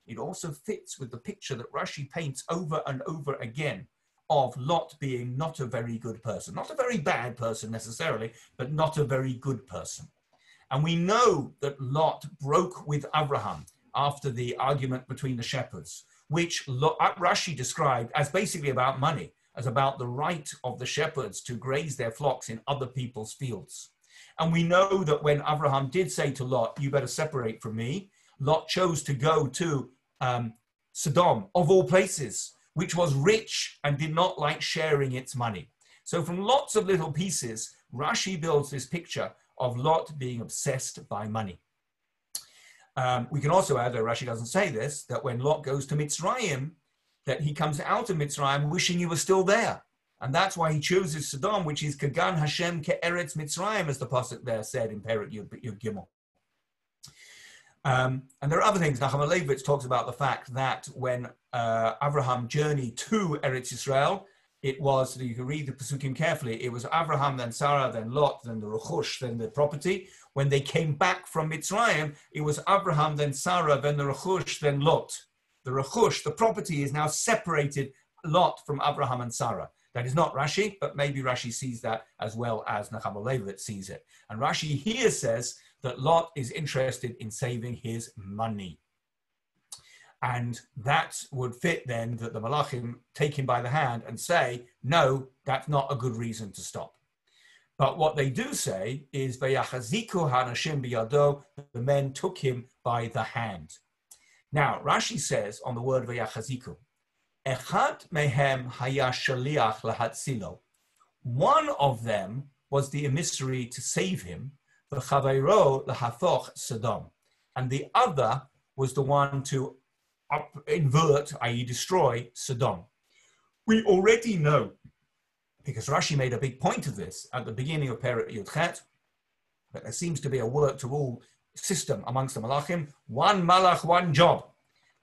It also fits with the picture that Rashi paints over and over again of Lot being not a very good person. Not a very bad person necessarily, but not a very good person. And we know that Lot broke with Abraham after the argument between the shepherds, which uh, Rashi described as basically about money, as about the right of the shepherds to graze their flocks in other people's fields. And we know that when Abraham did say to Lot, You better separate from me, Lot chose to go to um, Sodom, of all places, which was rich and did not like sharing its money. So, from lots of little pieces, Rashi builds this picture of Lot being obsessed by money. Um, we can also add, though Rashi doesn't say this, that when Lot goes to Mitzrayim, that he comes out of Mitzrayim wishing he was still there. And that's why he chooses Sodom, which is KeGan Hashem Ke'eretz Mitzrayim, as the Pasuk there said in Perik Yud, Yud Gimel. Um, and there are other things. Nechama Leibowitz talks about the fact that when uh, Abraham journeyed to Eretz Israel, it was, you can read the Pasukim carefully, it was Abraham, then Sarah, then Lot, then the Rechush, then the property. When they came back from Mitzrayim, it was Abraham, then Sarah, then the Rechush, then Lot. The Rechush, the property, is now separated Lot from Abraham and Sarah. That is not Rashi, but maybe Rashi sees that as well as Nechama Leibowitz sees it. And Rashi here says that Lot is interested in saving his money. And that would fit then that the Malachim take him by the hand and say, no, that's not a good reason to stop. But what they do say is, Vayachaziku Hanashim biyado, the men took him by the hand. Now, Rashi says on the word Vayachaziku, Echad mehem haya shaliach lahatzilo. One of them was the emissary to save him, the Chaveiro lahafoch Sodom. And the other was the one to invert, i.e., destroy Sodom. We already know, because Rashi made a big point of this at the beginning of Perik Yudchet, that there seems to be a work to rule system amongst the Malachim one Malach, one job.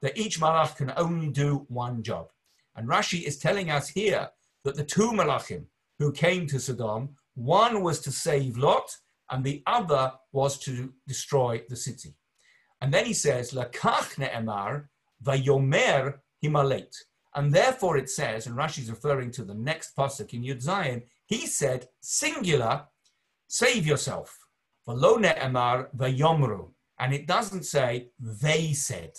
That each Malach can only do one job. And Rashi is telling us here that the two Malachim who came to Sodom, one was to save Lot, and the other was to destroy the city. And then he says, Lakach ne'emar, Vayomer Himalet. And therefore it says, and Rashi is referring to the next pasuk in Yud Zayin, he said, singular, save yourself. V'lo ne'emar vayomru. And it doesn't say, they said.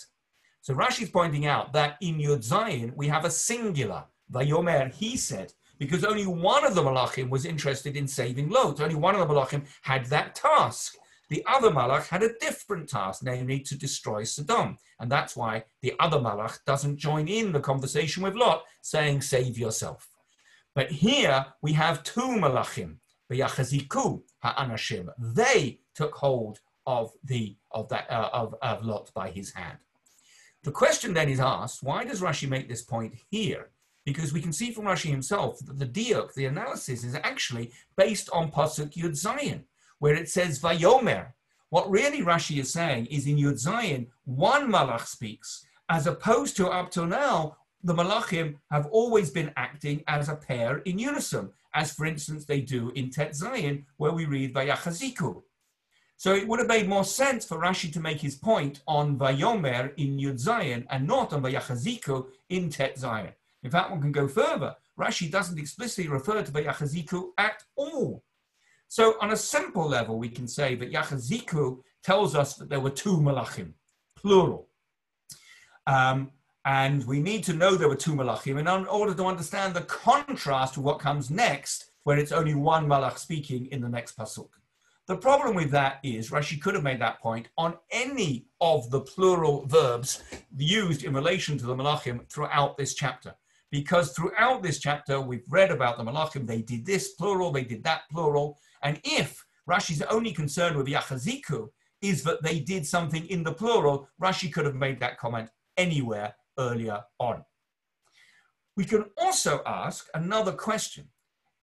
So Rashi is pointing out that in Yud Zayin, we have a singular, Vayomer, he said, because only one of the Malachim was interested in saving Lot. Only one of the Malachim had that task. The other Malach had a different task, namely to destroy Sodom. And that's why the other Malach doesn't join in the conversation with Lot, saying, Save yourself. But here we have two Malachim, Yachaziku Ha'anashim. They took hold of, the, of, that, uh, of, of Lot by his hand. The question then is asked why does Rashi make this point here? Because we can see from Rashi himself that the diuk, the analysis, is actually based on Pasuk Yud Zayin where it says Vayomer. What really Rashi is saying is in Yud Zayin, one malach speaks, as opposed to up till now, the malachim have always been acting as a pair in unison, as for instance they do in Tet Zayin, where we read Vayachaziku. So it would have made more sense for Rashi to make his point on Vayomer in Yud Zayin and not on Vayachaziku in Tet Zayin. In fact, one can go further. Rashi doesn't explicitly refer to Vayachaziku at all. So on a simple level, we can say that Yachaziku tells us that there were two malachim, plural. Um, and we need to know there were two malachim in order to understand the contrast to what comes next, where it's only one malach speaking in the next pasuk. The problem with that is Rashi could have made that point on any of the plural verbs used in relation to the malachim throughout this chapter. Because throughout this chapter, we've read about the malachim, they did this plural, they did that plural. And if Rashi's only concern with Yachaziku is that they did something in the plural, Rashi could have made that comment anywhere earlier on. We can also ask another question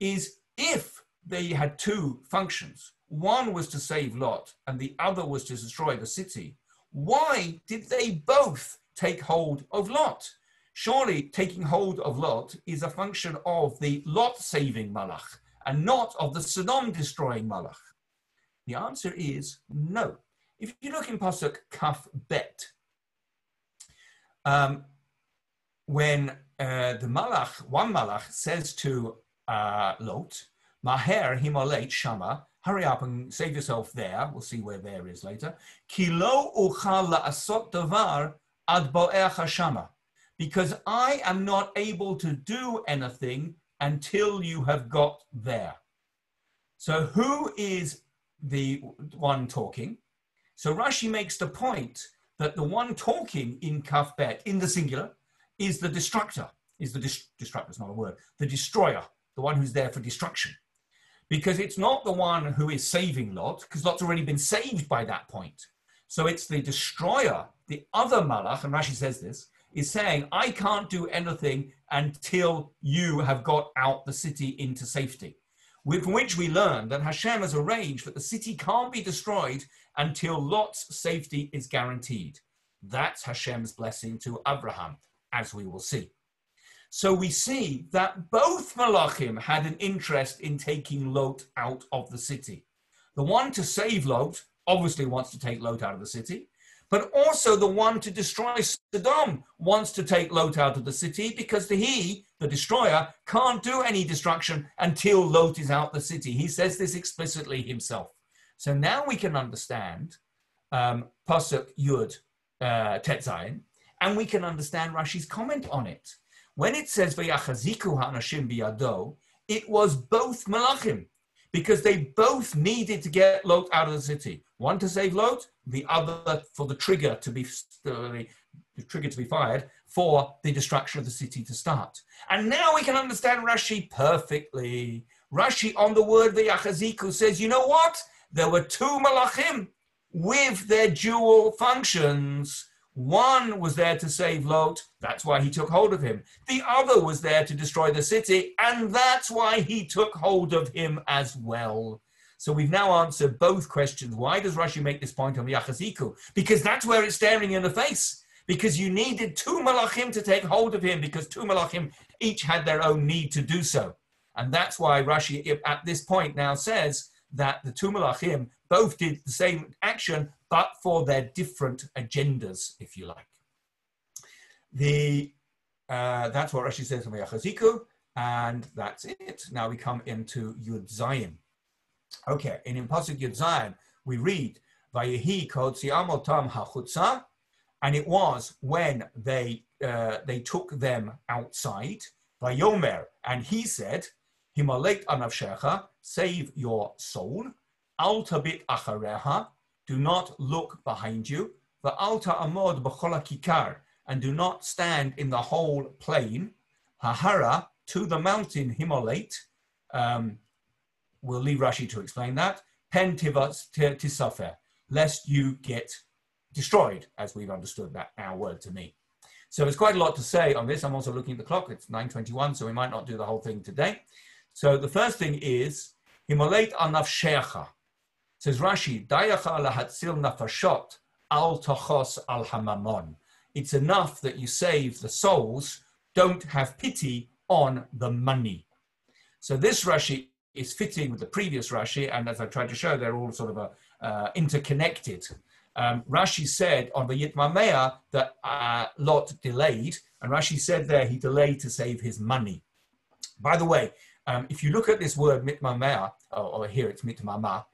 is if they had two functions, one was to save Lot and the other was to destroy the city, why did they both take hold of Lot? Surely taking hold of Lot is a function of the Lot saving Malach and not of the Sodom destroying Malach. The answer is no. If you look in Pasuk Kaf Bet, um, when uh, the Malach, one Malach, says to uh, Lot, Maher himolet shama, hurry up and save yourself there. We'll see where there is later. Kilo davar ad. Because I am not able to do anything until you have got there. So who is the one talking? So Rashi makes the point that the one talking in Kafbet, in the singular, is the destructor, is the dis- destructor, is not a word, the destroyer, the one who's there for destruction. Because it's not the one who is saving Lot, because Lot's already been saved by that point. So it's the destroyer, the other Malach, and Rashi says this, is saying, I can't do anything until you have got out the city into safety. With which we learn that Hashem has arranged that the city can't be destroyed until Lot's safety is guaranteed. That's Hashem's blessing to Abraham, as we will see. So we see that both Malachim had an interest in taking Lot out of the city. The one to save Lot obviously wants to take Lot out of the city, but also the one to destroy Sodom wants to take Lot out of the city because the, he, the destroyer, can't do any destruction until Lot is out of the city. He says this explicitly himself. So now we can understand um, Pasuk Yud uh, Tetzayin, and we can understand Rashi's comment on it. When it says ha'anashim biyado, it was both malachim because they both needed to get Lot out of the city. One to save Lot, the other for the trigger to be uh, the trigger to be fired for the destruction of the city to start. And now we can understand Rashi perfectly. Rashi on the word Vayachaziku says, you know what? There were two malachim with their dual functions. One was there to save Lot, that's why he took hold of him. The other was there to destroy the city, and that's why he took hold of him as well. So we've now answered both questions. Why does Rashi make this point on Yachaziku? Because that's where it's staring in the face. Because you needed two malachim to take hold of him, because two malachim each had their own need to do so. And that's why Rashi at this point now says that the two malachim both did the same action, but for their different agendas, if you like. The uh, that's what Rashi says in Yachaziku, and that's it. Now we come into Yud Zayin. Okay, in Pasuk Yud Zayin, we read, Vayehi siamotam hachutza, and it was when they uh, they took them outside, Vayomer, and he said, Himalek anavshecha, save your soul, alta bit achareha, do not look behind you, the alta amod b'chola kikar, and do not stand in the whole plain, hahara, to the mountain Himalate, um, we'll leave Rashi to explain that. Pen tivas tisafer, lest you get destroyed, as we've understood that our word to me. So there's quite a lot to say on this. I'm also looking at the clock. It's 9.21, so we might not do the whole thing today. So the first thing is, Himalate anaf shecha. Says Rashi, Dayacha lahatzil nafashot al tochos al hamamon. It's enough that you save the souls, don't have pity on the money. So this Rashi is fitting with the previous Rashi, and as I tried to show, they're all sort of a, uh, interconnected. Um, Rashi said on the Yitmamea that uh, Lot delayed, and Rashi said there he delayed to save his money. By the way, um, if you look at this word mitmamea, or, or here it's mitmama,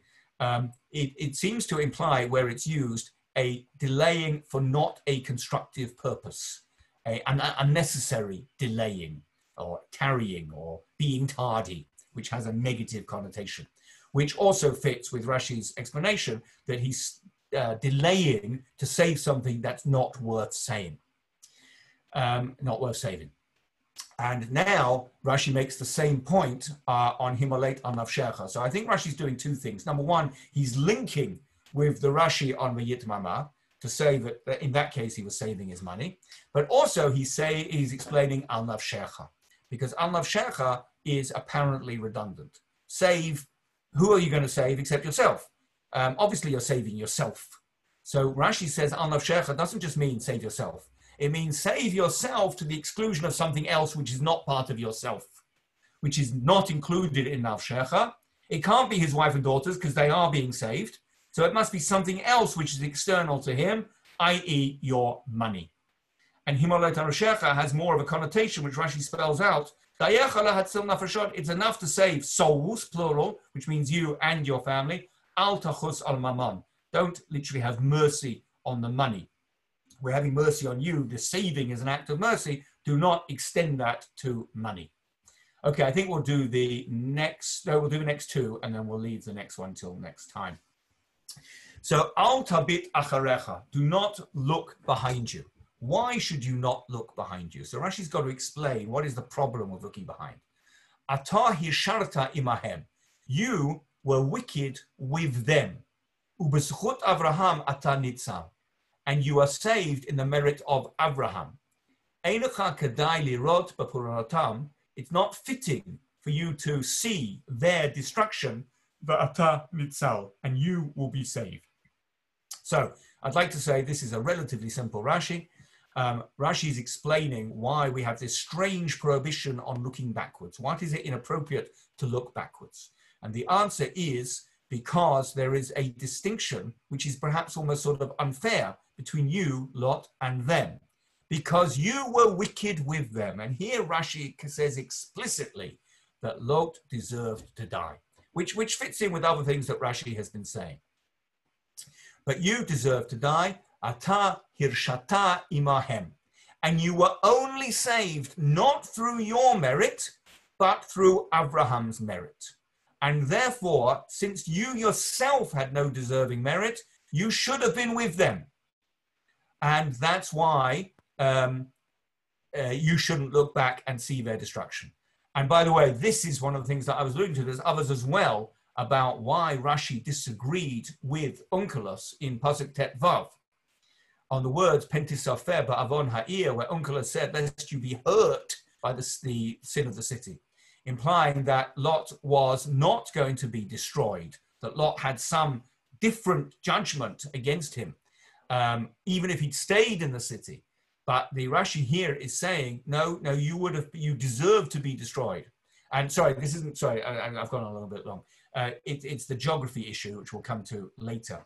um, it, it seems to imply where it's used a delaying for not a constructive purpose, a, an unnecessary delaying or tarrying or being tardy, which has a negative connotation, which also fits with Rashi's explanation that he's uh, delaying to save something that's not worth saying, um, not worth saving. And now Rashi makes the same point uh, on Himalate on Navshecha. So I think Rashi's doing two things. Number one, he's linking with the Rashi on Mama to say that, that, in that case he was saving his money. But also he say he's explaining Al Navshecha because Al Navshecha is apparently redundant. Save, who are you going to save except yourself? Um, obviously you're saving yourself. So Rashi says Al Navshecha doesn't just mean save yourself. It means save yourself to the exclusion of something else which is not part of yourself, which is not included in Navshecha. It can't be his wife and daughters because they are being saved. So it must be something else which is external to him, i.e., your money. And Himalayat Rashecha has more of a connotation, which Rashi spells out. It's enough to save souls, plural, which means you and your family. Al tachus al maman. Don't literally have mercy on the money we're having mercy on you, the saving is an act of mercy, do not extend that to money. Okay, I think we'll do the next, no, we'll do the next two and then we'll leave the next one till next time. So, al tabit acharecha, do not look behind you. Why should you not look behind you? So Rashi's got to explain what is the problem with looking behind. Ata hisharta imahem. You were wicked with them. Ubezchut Avraham ata nitzam and you are saved in the merit of Abraham. It's not fitting for you to see their destruction, and you will be saved. So I'd like to say this is a relatively simple Rashi. Um, Rashi is explaining why we have this strange prohibition on looking backwards. Why is it inappropriate to look backwards? And the answer is because there is a distinction which is perhaps almost sort of unfair between you, Lot, and them, because you were wicked with them. And here Rashi says explicitly that Lot deserved to die, which, which fits in with other things that Rashi has been saying. But you deserve to die, ata hirshata imahem. And you were only saved not through your merit, but through Abraham's merit. And therefore, since you yourself had no deserving merit, you should have been with them. And that's why um, uh, you shouldn't look back and see their destruction. And by the way, this is one of the things that I was alluding to. There's others as well about why Rashi disagreed with Onkelos in Pasuk Tet Vav on the words Pentisafer Avon Ha'ir, where Onkelos said, lest you be hurt by the, the sin of the city, implying that Lot was not going to be destroyed, that Lot had some different judgment against him um, even if he'd stayed in the city. But the Rashi here is saying, no, no, you would have, you deserve to be destroyed. And sorry, this isn't, sorry, I, have gone a little bit long. Uh, it, it's the geography issue, which we'll come to later.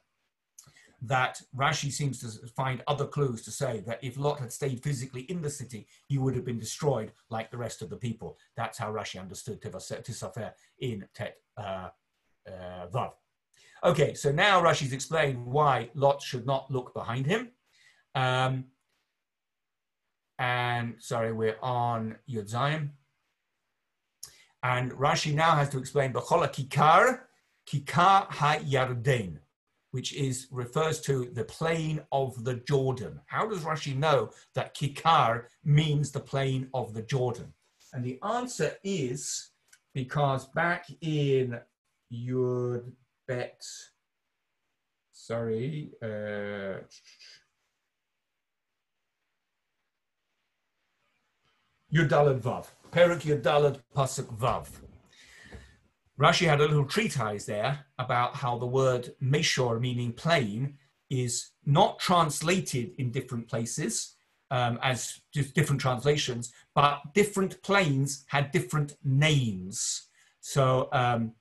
That Rashi seems to find other clues to say that if Lot had stayed physically in the city, he would have been destroyed like the rest of the people. That's how Rashi understood Tisafer in Tet uh, uh, Vav. Okay, so now Rashi's explained why Lot should not look behind him. Um, and sorry, we're on Yud Zayin. And Rashi now has to explain Bachola Kikar, Kikar HaYarden, which is refers to the plain of the Jordan. How does Rashi know that Kikar means the plain of the Jordan? And the answer is because back in Yud bet, sorry, uh, Yudalad Vav, Perik Yudalad Pasuk Vav. Rashi had a little treatise there about how the word Meshor, meaning plain, is not translated in different places um, as just different translations, but different plains had different names. So um,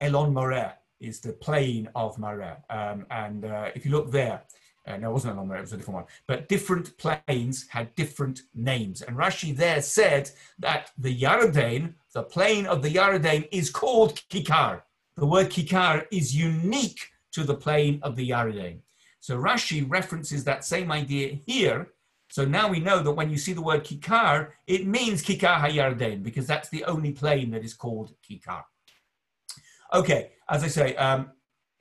Elon Moreh is the plain of Moreh. Um, and uh, if you look there, uh, no, it wasn't Elon Moreh, it was a different one. But different plains had different names. And Rashi there said that the Yarden, the plain of the Yarden, is called Kikar. The word Kikar is unique to the plain of the Yarden. So Rashi references that same idea here. So now we know that when you see the word Kikar, it means Kikar HaYarden because that's the only plain that is called Kikar. Okay, as I say, um,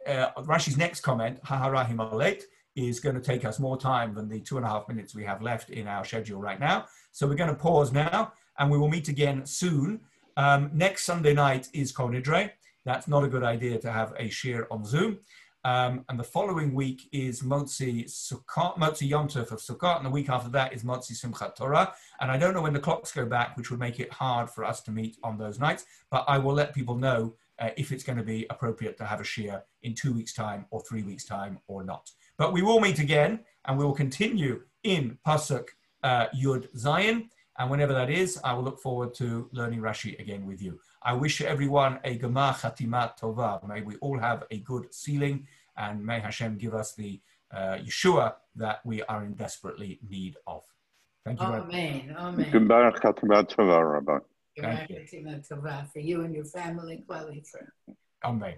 uh, Rashi's next comment, Haharahim Alet, is going to take us more time than the two and a half minutes we have left in our schedule right now. So we're going to pause now and we will meet again soon. Um, next Sunday night is Kol Nidre. That's not a good idea to have a Shiur on Zoom. Um, and the following week is Motzi Sukkot, Motzi Yom Tov of Sukkot, and the week after that is Motzi Simchat Torah. And I don't know when the clocks go back, which would make it hard for us to meet on those nights, but I will let people know uh, if it's going to be appropriate to have a Shiur in two weeks' time or three weeks' time or not. But we will meet again and we will continue in Pasuk uh, Yud Zion. And whenever that is, I will look forward to learning Rashi again with you. I wish everyone a Gemar Chatimat Tova. May we all have a good sealing and may Hashem give us the uh, Yeshua that we are in desperately need of. Thank you. Amen. Amen. Gemar Chatimat Tova, Rabbi. Gemar Chatimat Tova for you and your family, Klali Amen.